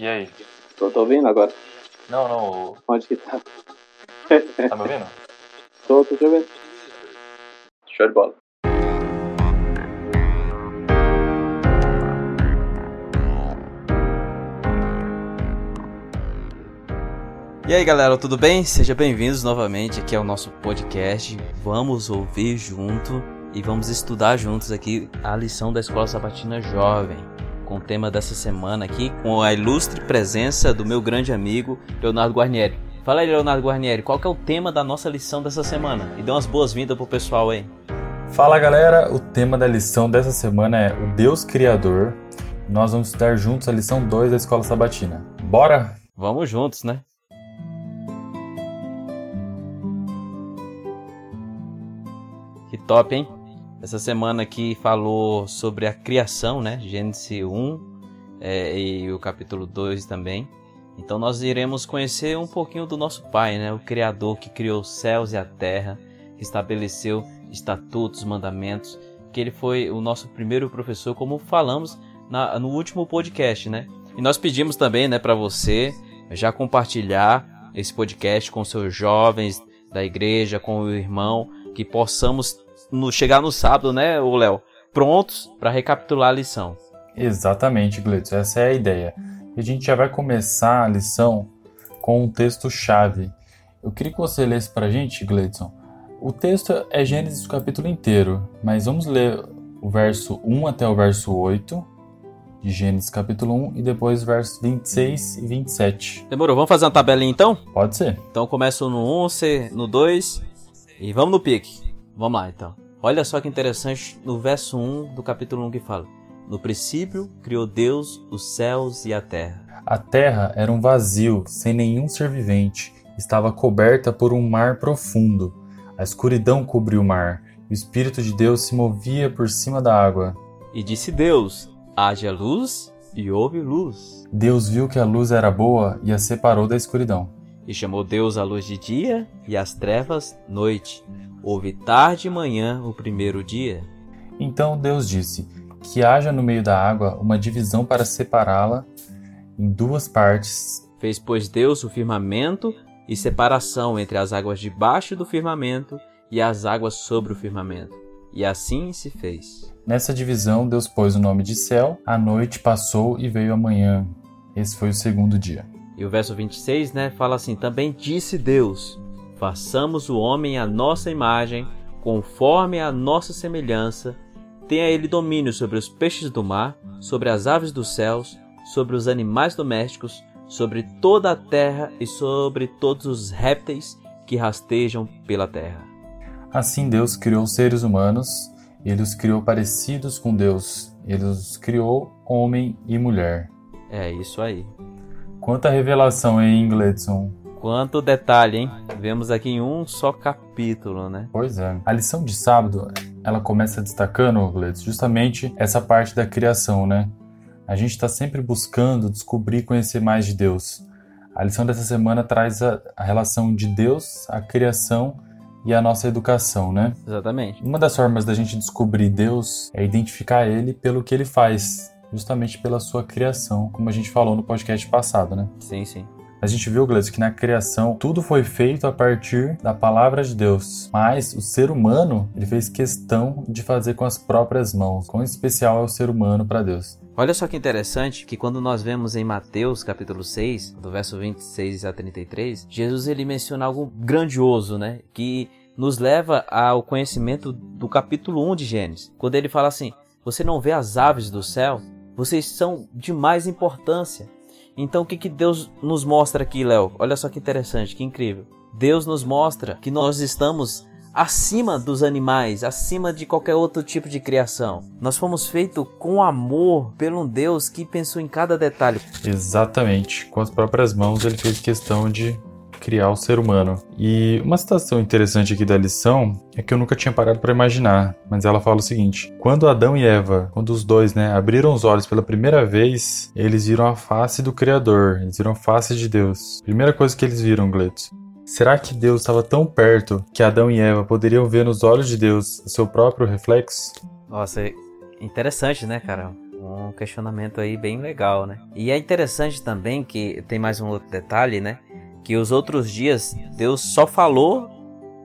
E aí? Tô, tô ouvindo agora? Não, não. Onde que tá? Tá me ouvindo? Tô, tô te ouvindo. Show de bola. E aí galera, tudo bem? Sejam bem-vindos novamente aqui ao nosso podcast. Vamos ouvir junto e vamos estudar juntos aqui a lição da Escola Sabatina Jovem, com o tema dessa semana aqui, com a ilustre presença do meu grande amigo Leonardo Guarnieri. Fala aí, Leonardo Guarnieri, qual que é o tema da nossa lição dessa semana? E dê umas boas-vindas pro pessoal aí. Fala galera, o tema da lição dessa semana é o Deus Criador. Nós vamos estudar juntos a lição 2 da Escola Sabatina. Bora? Vamos juntos, né? Que top, hein? Essa semana aqui falou sobre a criação, né? Gênesis 1 é, e o capítulo 2 também. Então nós iremos conhecer um pouquinho do nosso Pai, né? O Criador que criou os céus e a terra, que estabeleceu estatutos, mandamentos, que ele foi o nosso primeiro professor, como falamos na, no último podcast, né? E nós pedimos também, né, para você já compartilhar esse podcast com seus jovens da igreja, com o irmão, que possamos no, chegar no sábado, né, o Léo, prontos para recapitular a lição. Exatamente, Gleitson, essa é a ideia. A gente já vai começar a lição com um texto-chave. Eu queria que você lesse para a gente, Gleidson. O texto é Gênesis capítulo inteiro, mas vamos ler o verso 1 até o verso 8 de Gênesis capítulo 1 e depois versos 26 e 27. Demorou, vamos fazer uma tabelinha então? Pode ser. Então começa no 1, você no 2 e vamos no pique. Vamos lá então. Olha só que interessante no verso 1 do capítulo 1 que fala: No princípio criou Deus os céus e a terra. A terra era um vazio, sem nenhum ser vivente. Estava coberta por um mar profundo. A escuridão cobriu o mar. O Espírito de Deus se movia por cima da água. E disse Deus: Haja luz, e houve luz. Deus viu que a luz era boa e a separou da escuridão. E chamou Deus a luz de dia e as trevas noite. Houve tarde e manhã o primeiro dia. Então Deus disse: Que haja no meio da água uma divisão para separá-la em duas partes. Fez, pois, Deus o firmamento e separação entre as águas debaixo do firmamento e as águas sobre o firmamento. E assim se fez. Nessa divisão, Deus pôs o nome de céu, a noite passou e veio a manhã. Esse foi o segundo dia. E o verso 26, né, fala assim: Também disse Deus: Façamos o homem à nossa imagem, conforme a nossa semelhança. Tenha ele domínio sobre os peixes do mar, sobre as aves dos céus, sobre os animais domésticos, sobre toda a terra e sobre todos os répteis que rastejam pela terra. Assim Deus criou os seres humanos, ele os criou parecidos com Deus, ele os criou homem e mulher. É isso aí. Quanta revelação em Ingledson. Quanto detalhe, hein? Vemos aqui em um só capítulo, né? Pois é. A lição de sábado, ela começa destacando, Gledson, justamente essa parte da criação, né? A gente está sempre buscando descobrir, conhecer mais de Deus. A lição dessa semana traz a, a relação de Deus, a criação e a nossa educação, né? Exatamente. Uma das formas da gente descobrir Deus é identificar Ele pelo que Ele faz, justamente pela sua criação, como a gente falou no podcast passado, né? Sim, sim. A gente viu, Gleison, que na criação tudo foi feito a partir da palavra de Deus. Mas o ser humano, ele fez questão de fazer com as próprias mãos. Quão especial é o ser humano para Deus. Olha só que interessante que quando nós vemos em Mateus capítulo 6, do verso 26 a 33, Jesus ele menciona algo grandioso, né? Que nos leva ao conhecimento do capítulo 1 de Gênesis. Quando ele fala assim: Você não vê as aves do céu? Vocês são de mais importância. Então o que, que Deus nos mostra aqui, Léo? Olha só que interessante, que incrível. Deus nos mostra que nós estamos acima dos animais, acima de qualquer outro tipo de criação. Nós fomos feitos com amor pelo um Deus que pensou em cada detalhe. Exatamente. Com as próprias mãos ele fez questão de criar o ser humano. E uma citação interessante aqui da lição é que eu nunca tinha parado para imaginar, mas ela fala o seguinte: quando Adão e Eva, quando os dois, né, abriram os olhos pela primeira vez, eles viram a face do Criador, eles viram a face de Deus. Primeira coisa que eles viram, Gletos. Será que Deus estava tão perto que Adão e Eva poderiam ver nos olhos de Deus seu próprio reflexo? Nossa, interessante, né, cara? Um questionamento aí bem legal, né? E é interessante também que tem mais um outro detalhe, né? Que os outros dias Deus só falou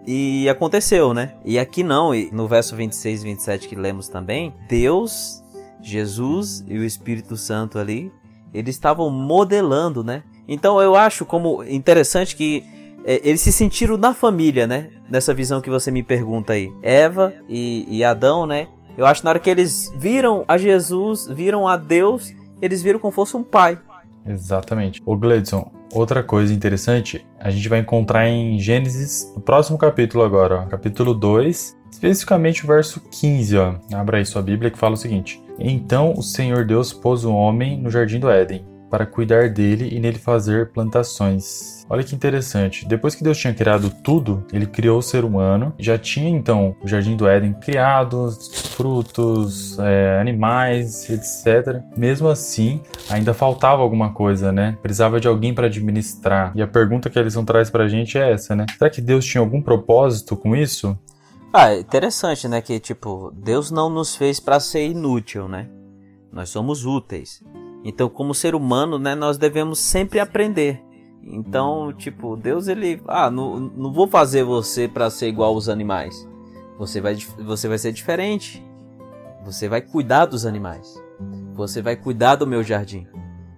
e aconteceu, né? E aqui não, no verso 26 e 27 que lemos também, Deus, Jesus e o Espírito Santo ali, eles estavam modelando, né? Então eu acho como interessante que é, eles se sentiram na família, né? Nessa visão que você me pergunta aí. Eva e, e Adão, né? Eu acho que na hora que eles viram a Jesus, viram a Deus, eles viram como fosse um pai. Exatamente. O Gledson, outra coisa interessante, a gente vai encontrar em Gênesis, no próximo capítulo agora, ó, capítulo 2, especificamente o verso 15, ó. Abra aí sua Bíblia que fala o seguinte: Então o Senhor Deus pôs o homem no jardim do Éden, para cuidar dele e nele fazer plantações Olha que interessante. Depois que Deus tinha criado tudo, ele criou o ser humano. Já tinha então o Jardim do Éden criado, frutos, é, animais, etc. Mesmo assim, ainda faltava alguma coisa, né? Precisava de alguém para administrar. E a pergunta que a lição traz pra gente é essa, né? Será que Deus tinha algum propósito com isso? Ah, é interessante, né? Que tipo, Deus não nos fez para ser inútil, né? Nós somos úteis. Então, como ser humano, né, nós devemos sempre aprender. Então, tipo, Deus ele, ah, não, não vou fazer você para ser igual aos animais. Você vai, você vai ser diferente. Você vai cuidar dos animais. Você vai cuidar do meu jardim.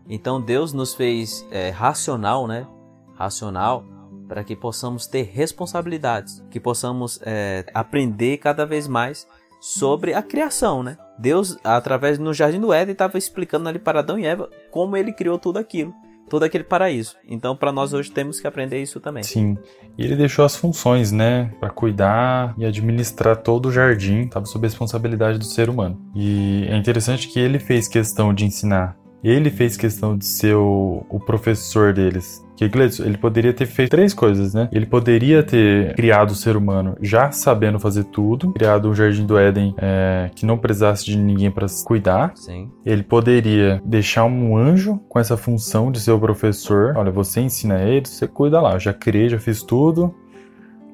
Então Deus nos fez é, racional, né? Racional para que possamos ter responsabilidades, que possamos é, aprender cada vez mais sobre a criação, né? Deus, através no jardim do Éden, estava explicando ali para Adão e Eva como ele criou tudo aquilo todo aquele paraíso. Então, para nós hoje temos que aprender isso também. Sim. E ele deixou as funções, né, para cuidar e administrar todo o jardim, estava sob a responsabilidade do ser humano. E é interessante que ele fez questão de ensinar ele fez questão de ser o, o professor deles. Que Gledson, ele poderia ter feito três coisas, né? Ele poderia ter criado o ser humano já sabendo fazer tudo, criado um jardim do Éden é, que não precisasse de ninguém para cuidar. Sim. Ele poderia deixar um anjo com essa função de ser o professor. Olha, você ensina ele, você cuida lá. Eu já criei, já fiz tudo.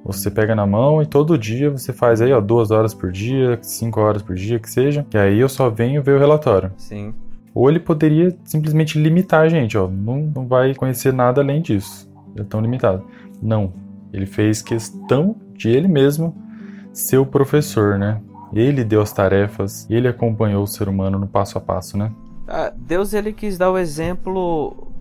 Você pega na mão e todo dia você faz aí, ó, duas horas por dia, cinco horas por dia, que seja. E aí eu só venho ver o relatório. Sim. Ou ele poderia simplesmente limitar a gente, ó, não, não vai conhecer nada além disso. É tão limitado. Não. Ele fez questão de ele mesmo ser o professor, né? Ele deu as tarefas, ele acompanhou o ser humano no passo a passo, né? Ah, Deus ele quis dar o exemplo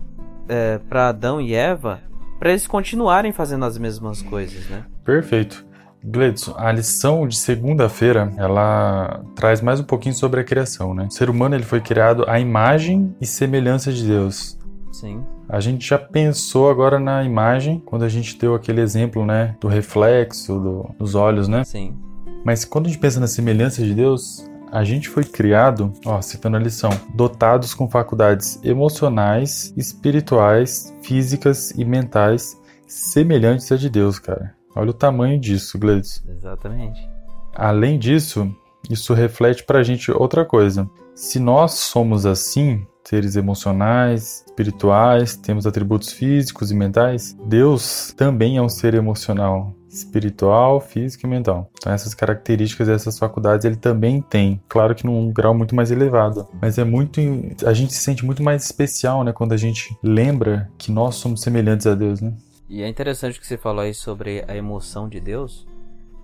é, para Adão e Eva para eles continuarem fazendo as mesmas coisas, né? Perfeito. Gledson, a lição de segunda-feira, ela traz mais um pouquinho sobre a criação, né? O ser humano ele foi criado à imagem e semelhança de Deus. Sim. A gente já pensou agora na imagem, quando a gente deu aquele exemplo, né, do reflexo do, dos olhos, né? Sim. Mas quando a gente pensa na semelhança de Deus, a gente foi criado, ó, citando a lição, dotados com faculdades emocionais, espirituais, físicas e mentais semelhantes a de Deus, cara. Olha o tamanho disso, Gladys. Exatamente. Além disso, isso reflete para a gente outra coisa. Se nós somos assim, seres emocionais, espirituais, temos atributos físicos e mentais, Deus também é um ser emocional, espiritual, físico e mental. Então essas características, essas faculdades ele também tem, claro que num grau muito mais elevado, mas é muito a gente se sente muito mais especial, né, quando a gente lembra que nós somos semelhantes a Deus, né? E é interessante que você falou aí sobre a emoção de Deus.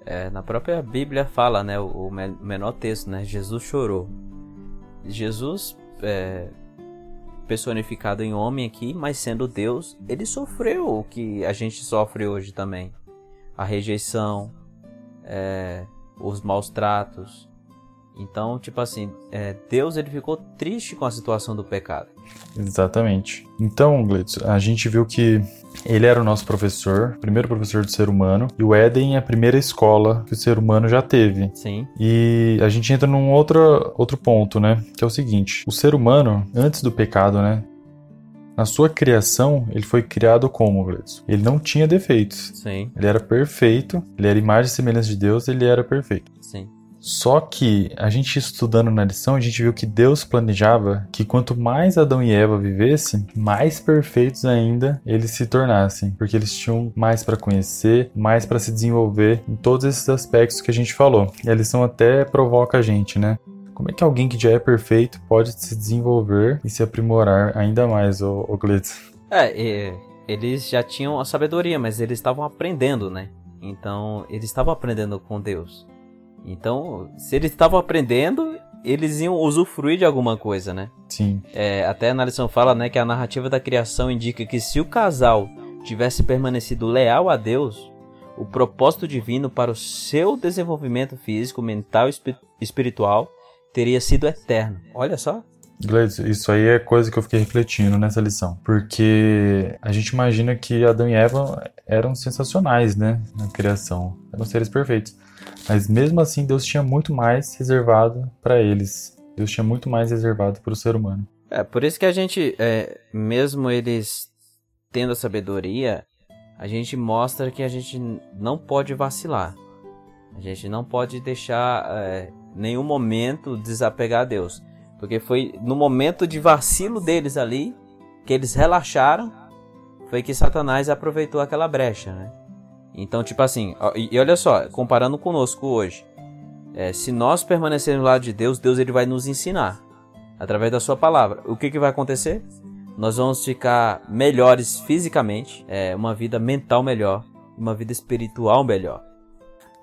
É, na própria Bíblia fala, né, o, menor texto, né, Jesus chorou. Jesus, é, personificado em homem aqui, mas sendo Deus, ele sofreu o que a gente sofre hoje também. A rejeição, é, os maus tratos. Então, tipo assim, é, Deus ele ficou triste com a situação do pecado. Exatamente. Então, Glitz, a gente viu que ele era o nosso professor, primeiro professor do ser humano, e o Éden é a primeira escola que o ser humano já teve. Sim. E a gente entra num outro, outro ponto, né? Que é o seguinte: o ser humano, antes do pecado, né? Na sua criação, ele foi criado como, Gleison? Ele não tinha defeitos. Sim. Ele era perfeito, ele era imagem e semelhança de Deus, ele era perfeito. Sim. Só que a gente estudando na lição, a gente viu que Deus planejava que quanto mais Adão e Eva vivessem, mais perfeitos ainda eles se tornassem, porque eles tinham mais para conhecer, mais para se desenvolver em todos esses aspectos que a gente falou. E a lição até provoca a gente, né? Como é que alguém que já é perfeito pode se desenvolver e se aprimorar ainda mais, o, Glitz? É, eles já tinham a sabedoria, mas eles estavam aprendendo, né? Então, eles estavam aprendendo com Deus. Então, se eles estavam aprendendo, eles iam usufruir de alguma coisa, né? Sim. É, até na lição fala, né, que a narrativa da criação indica que se o casal tivesse permanecido leal a Deus, o propósito divino para o seu desenvolvimento físico, mental e espiritual teria sido eterno. Olha só. Gleides, isso aí é coisa que eu fiquei refletindo nessa lição. Porque a gente imagina que Adão e Eva eram sensacionais, né? Na criação. Eram seres perfeitos. Mas mesmo assim, Deus tinha muito mais reservado para eles. Deus tinha muito mais reservado para o ser humano. É, por isso que a gente, é, mesmo eles tendo a sabedoria, a gente mostra que a gente não pode vacilar. A gente não pode deixar é, nenhum momento desapegar a Deus. Porque foi no momento de vacilo deles ali, que eles relaxaram, foi que Satanás aproveitou aquela brecha, né? Então, tipo assim, e, olha só, comparando conosco hoje, é, se nós permanecermos do lado de Deus, Deus ele vai nos ensinar através da sua palavra. O que, que vai acontecer? Nós vamos ficar melhores fisicamente, é, uma vida mental melhor, uma vida espiritual melhor.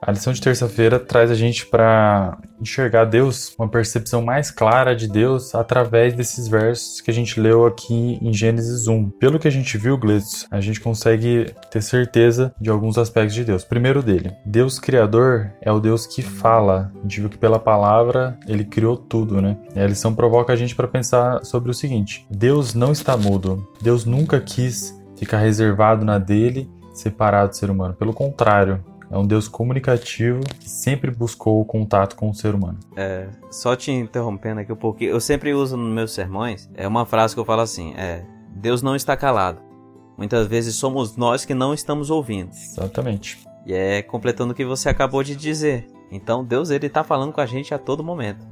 A lição de terça-feira traz a gente para enxergar Deus, uma percepção mais clara de Deus através desses versos que a gente leu aqui em Gênesis 1. Pelo que a gente viu, Glitz, a gente consegue ter certeza de alguns aspectos de Deus. Primeiro dele, Deus criador é o Deus que fala. A gente viu que pela palavra ele criou tudo, né? E a lição provoca a gente para pensar sobre o seguinte: Deus não está mudo. Deus nunca quis ficar reservado na dele, separado do ser humano. Pelo contrário, é um Deus comunicativo que sempre buscou o contato com o ser humano. É, só te interrompendo aqui um pouquinho, eu sempre uso nos meus sermões, é uma frase que eu falo assim, é, Deus não está calado. Muitas vezes somos nós que não estamos ouvindo. Exatamente. E é completando o que você acabou de dizer. Então Deus ele está falando com a gente a todo momento.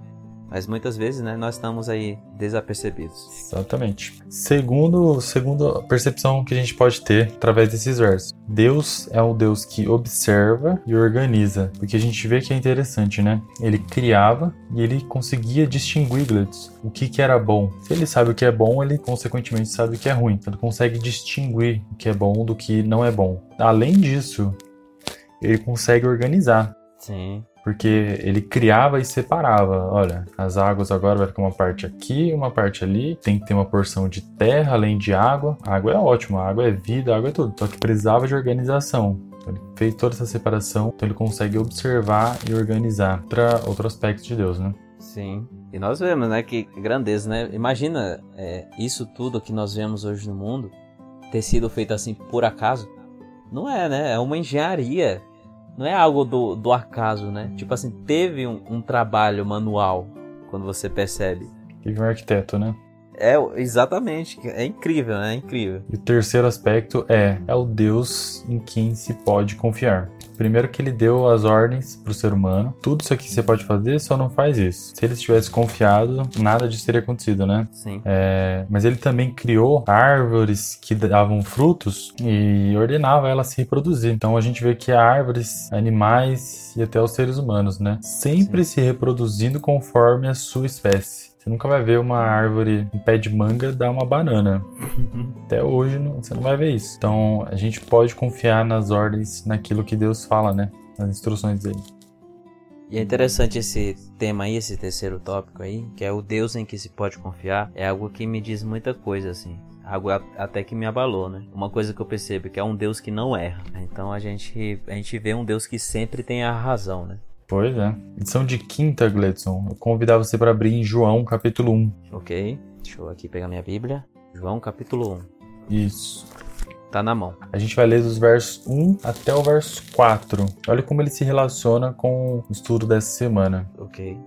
Mas muitas vezes, né, nós estamos aí desapercebidos. Exatamente. Segundo, segundo a percepção que a gente pode ter através desses versos. Deus é o Deus que observa e organiza. Porque a gente vê que é interessante, né? Ele criava e ele conseguia distinguir, Gladys, o que, que era bom. Se ele sabe o que é bom, ele consequentemente sabe o que é ruim. Ele consegue distinguir o que é bom do que não é bom. Além disso, ele consegue organizar. Sim porque ele criava e separava. Olha, as águas agora vai ficar uma parte aqui, uma parte ali. Tem que ter uma porção de terra além de água. A água é ótima, água é vida, água é tudo. Só que precisava de organização. Então, ele fez toda essa separação, então ele consegue observar e organizar para outro aspecto de Deus, né? Sim. E nós vemos, né, que grandeza, né? Imagina é, isso tudo que nós vemos hoje no mundo ter sido feito assim por acaso. Não é, né? É uma engenharia não é algo do, do acaso, né? Tipo assim, teve um, um trabalho manual quando você percebe. Teve um arquiteto, né? É, exatamente. É incrível, né? É incrível. E o terceiro aspecto é, é o Deus em quem se pode confiar. Primeiro que ele deu as ordens para o ser humano. Tudo isso aqui você pode fazer, só não faz isso. Se ele tivesse confiado, nada disso teria acontecido, né? Sim. É, mas ele também criou árvores que davam frutos e ordenava elas se reproduzir. Então a gente vê que há árvores, animais e até os seres humanos, né? Sempre Sim. se reproduzindo conforme a sua espécie. Você nunca vai ver uma árvore, um pé de manga dar uma banana. Até hoje não, você não vai ver isso. Então a gente pode confiar nas ordens, naquilo que Deus fala, né? Nas instruções dele. E é interessante esse tema aí, esse terceiro tópico aí, que é o Deus em que se pode confiar. É algo que me diz muita coisa, assim. Algo até que me abalou, né? Uma coisa que eu percebo que é um Deus que não erra. Então a gente, a gente vê um Deus que sempre tem a razão, né? Pois é. Edição de quinta, Gledson. Eu convidar você para abrir em João, capítulo 1. Ok. Deixa eu aqui pegar minha Bíblia. João, capítulo 1. Isso. Tá na mão. A gente vai ler dos versos 1 até o verso 4. Olha como ele se relaciona com o estudo dessa semana. Ok.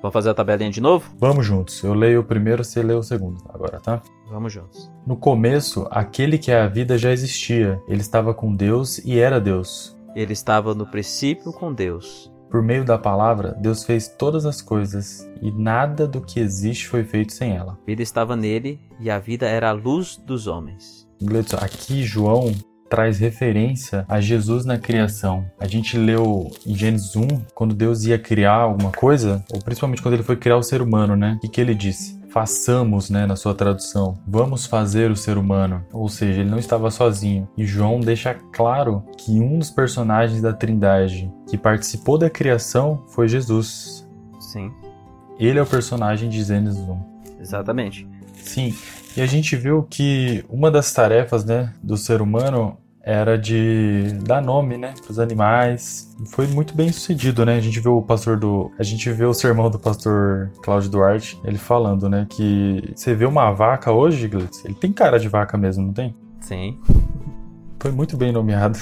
Vamos fazer a tabelinha de novo? Vamos juntos. Eu leio o primeiro, você lê o segundo. Agora, tá? Vamos juntos. No começo, aquele que é a vida já existia. Ele estava com Deus e era Deus. Ele estava no princípio com Deus. Por meio da palavra, Deus fez todas as coisas, e nada do que existe foi feito sem ela. A vida estava nele, e a vida era a luz dos homens. Aqui João traz referência a Jesus na criação. A gente leu em Gênesis 1, quando Deus ia criar alguma coisa, ou principalmente quando ele foi criar o ser humano, né? O que, que ele disse? Façamos, né, na sua tradução. Vamos fazer o ser humano. Ou seja, ele não estava sozinho. E João deixa claro que um dos personagens da Trindade que participou da criação foi Jesus. Sim. Ele é o personagem de Gênesis 1. Exatamente. Sim. E a gente viu que uma das tarefas, né, do ser humano era de dar nome, né, para os animais. Foi muito bem sucedido, né? A gente vê o pastor do, a gente vê o sermão do pastor Cláudio Duarte, ele falando, né, que você vê uma vaca hoje, Glitz, ele tem cara de vaca mesmo, não tem? Sim. Foi muito bem nomeado.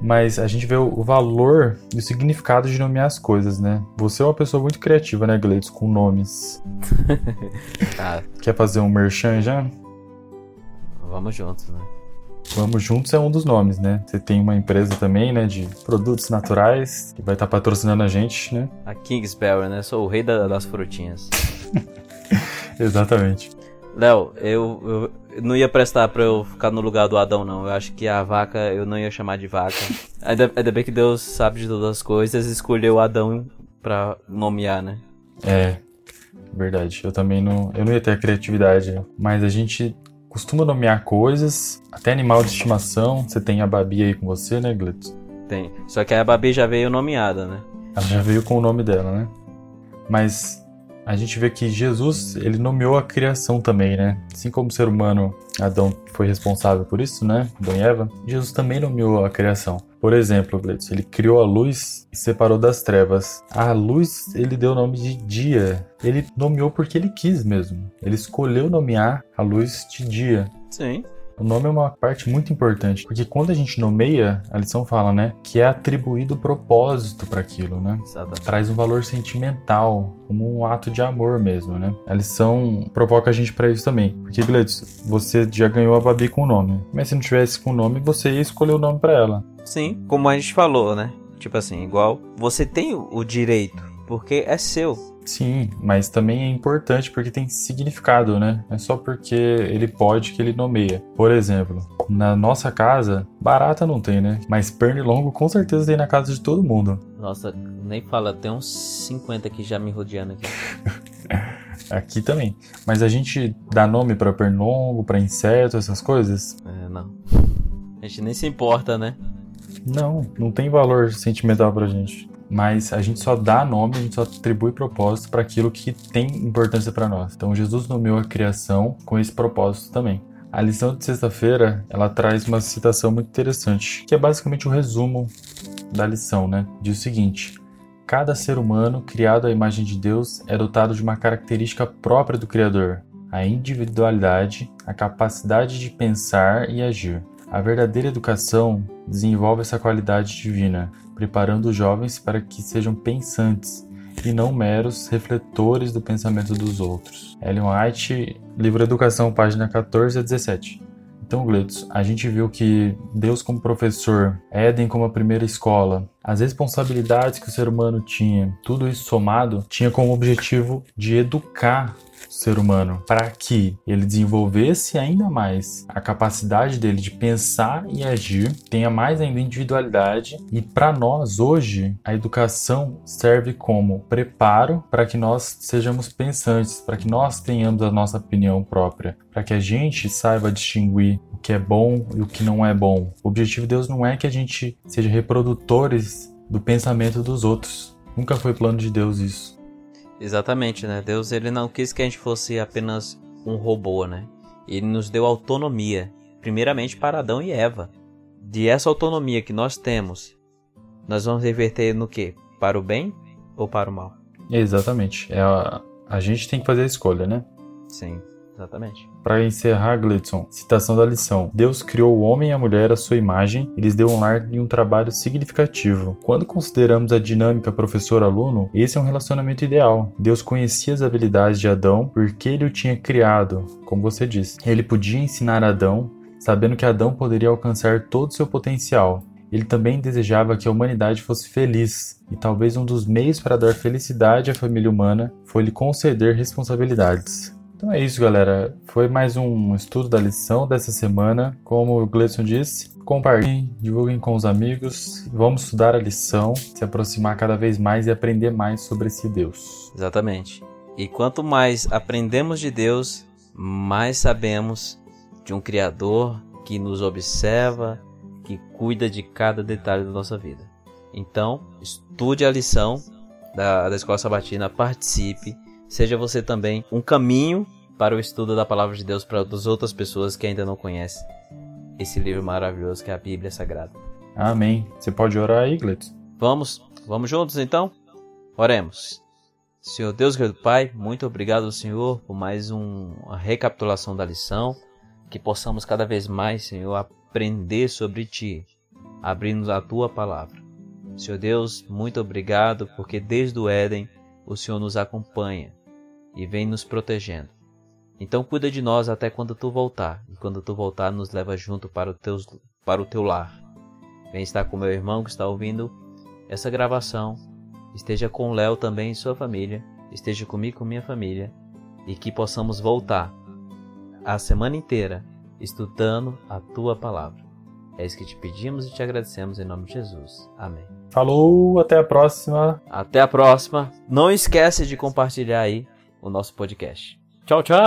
Mas a gente vê o valor e o significado de nomear as coisas, né? Você é uma pessoa muito criativa, né, Gleitos, com nomes. Tá, Quer fazer um merchan já? vamos juntos, né? Vamos Juntos é um dos nomes, né? Você tem uma empresa também, né, de produtos naturais, que vai estar patrocinando a gente, né? A Kingsbury, né? Sou o rei da- das frutinhas. Exatamente. Léo, eu, eu não ia prestar pra eu ficar no lugar do Adão, não. Eu acho que a vaca eu não ia chamar de vaca. Ainda, ainda bem que Deus sabe de todas as coisas e escolheu Adão pra nomear, né? É, verdade. Eu também não, eu não ia ter a criatividade, mas a gente costuma nomear coisas, até animal de estimação. Você tem a Babi aí com você, né, Glitz? Tem. Só que a Babi já veio nomeada, né? Ela já veio com o nome dela, né? Mas a gente vê que Jesus, ele nomeou a criação também, né? Assim como o ser humano, Adão foi responsável por isso, né? Adão e Eva, Jesus também nomeou a criação. Por exemplo, Gleitson, ele criou a luz e separou das trevas. A luz, ele deu o nome de dia. Ele nomeou porque ele quis mesmo. Ele escolheu nomear a luz de dia. Sim. O nome é uma parte muito importante, porque quando a gente nomeia, a lição fala, né, que é atribuído propósito para aquilo, né? Exatamente. Traz um valor sentimental, como um ato de amor mesmo, né? A lição provoca a gente para isso também. Porque, Gladys, você já ganhou a Babi com o nome, mas se não tivesse com o nome, você ia escolher o nome para ela. Sim, como a gente falou, né? Tipo assim, igual você tem o o direito, porque é seu. Sim, mas também é importante porque tem significado, né? Não é só porque ele pode que ele nomeia. Por exemplo, na nossa casa, barata não tem, né? Mas pernilongo com certeza tem na casa de todo mundo. Nossa, nem fala, tem uns 50 aqui já me rodeando aqui. Aqui também. Mas a gente dá nome pra pernilongo, pra inseto, essas coisas? É, não. A gente nem se importa, né? Não, não tem valor sentimental pra gente. Mas a gente só dá nome, a gente só atribui propósito para aquilo que tem importância para nós. Então Jesus nomeou a criação com esse propósito também. A lição de sexta-feira, ela traz uma citação muito interessante, que é basicamente o resumo da lição, né? Diz o seguinte: Cada ser humano criado à imagem de Deus é dotado de uma característica própria do Criador, a individualidade, a capacidade de pensar e agir. A verdadeira educação desenvolve essa qualidade divina, preparando os jovens para que sejam pensantes e não meros refletores do pensamento dos outros. Ellen White, livro Educação, página 14 a 17. Então, Gletos, a gente viu que Deus como professor, Éden como a primeira escola, as responsabilidades que o ser humano tinha, tudo isso somado, tinha como objetivo de educar o ser humano para que ele desenvolvesse ainda mais a capacidade dele de pensar e agir, tenha mais ainda individualidade e para nós hoje a educação serve como preparo para que nós sejamos pensantes, para que nós tenhamos a nossa opinião própria, para que a gente saiba distinguir o que é bom e o que não é bom. O objetivo de Deus não é que a gente seja reprodutores do pensamento dos outros. Nunca foi plano de Deus isso. Exatamente, né? Deus ele não quis que a gente fosse apenas um robô, né? Ele nos deu autonomia, primeiramente para Adão e Eva. De essa autonomia que nós temos, nós vamos reverter no quê? Para o bem ou para o mal? Exatamente. É a, a gente tem que fazer a escolha, né? Sim, exatamente. Para encerrar, Gledson, citação da lição. Deus criou o homem e a mulher à sua imagem e lhes deu um lar e um trabalho significativo. Quando consideramos a dinâmica professor-aluno, esse é um relacionamento ideal. Deus conhecia as habilidades de Adão porque ele o tinha criado, como você disse. Ele podia ensinar Adão, sabendo que Adão poderia alcançar todo o seu potencial. Ele também desejava que a humanidade fosse feliz, e talvez um dos meios para dar felicidade à família humana foi lhe conceder responsabilidades. Então é isso, galera. Foi mais um estudo da lição dessa semana. Como o Gleison disse, compartilhem, divulguem com os amigos. Vamos estudar a lição, se aproximar cada vez mais e aprender mais sobre esse Deus. Exatamente. E quanto mais aprendemos de Deus, mais sabemos de um Criador que nos observa, que cuida de cada detalhe da nossa vida. Então, estude a lição da, da Escola Sabatina, participe, seja você também um caminho para o estudo da Palavra de Deus para as outras pessoas que ainda não conhecem esse livro maravilhoso que é a Bíblia Sagrada. Amém. Você pode orar aí, Gletos? Vamos, vamos juntos então? Oremos. Senhor Deus, querido Pai, muito obrigado, Senhor, por mais um, uma recapitulação da lição, que possamos cada vez mais, Senhor, aprender sobre Ti, abrindo a Tua palavra. Senhor Deus, muito obrigado, porque desde o Éden o Senhor nos acompanha e vem nos protegendo. Então cuida de nós até quando Tu voltar, e quando Tu voltar nos leva junto para o, teus, para o Teu lar. Vem estar com meu irmão que está ouvindo essa gravação esteja com Léo também e sua família, esteja comigo com minha família e que possamos voltar a semana inteira estudando a tua palavra. É isso que te pedimos e te agradecemos em nome de Jesus. Amém. Falou, até a próxima. Até a próxima. Não esquece de compartilhar aí o nosso podcast. Tchau, tchau.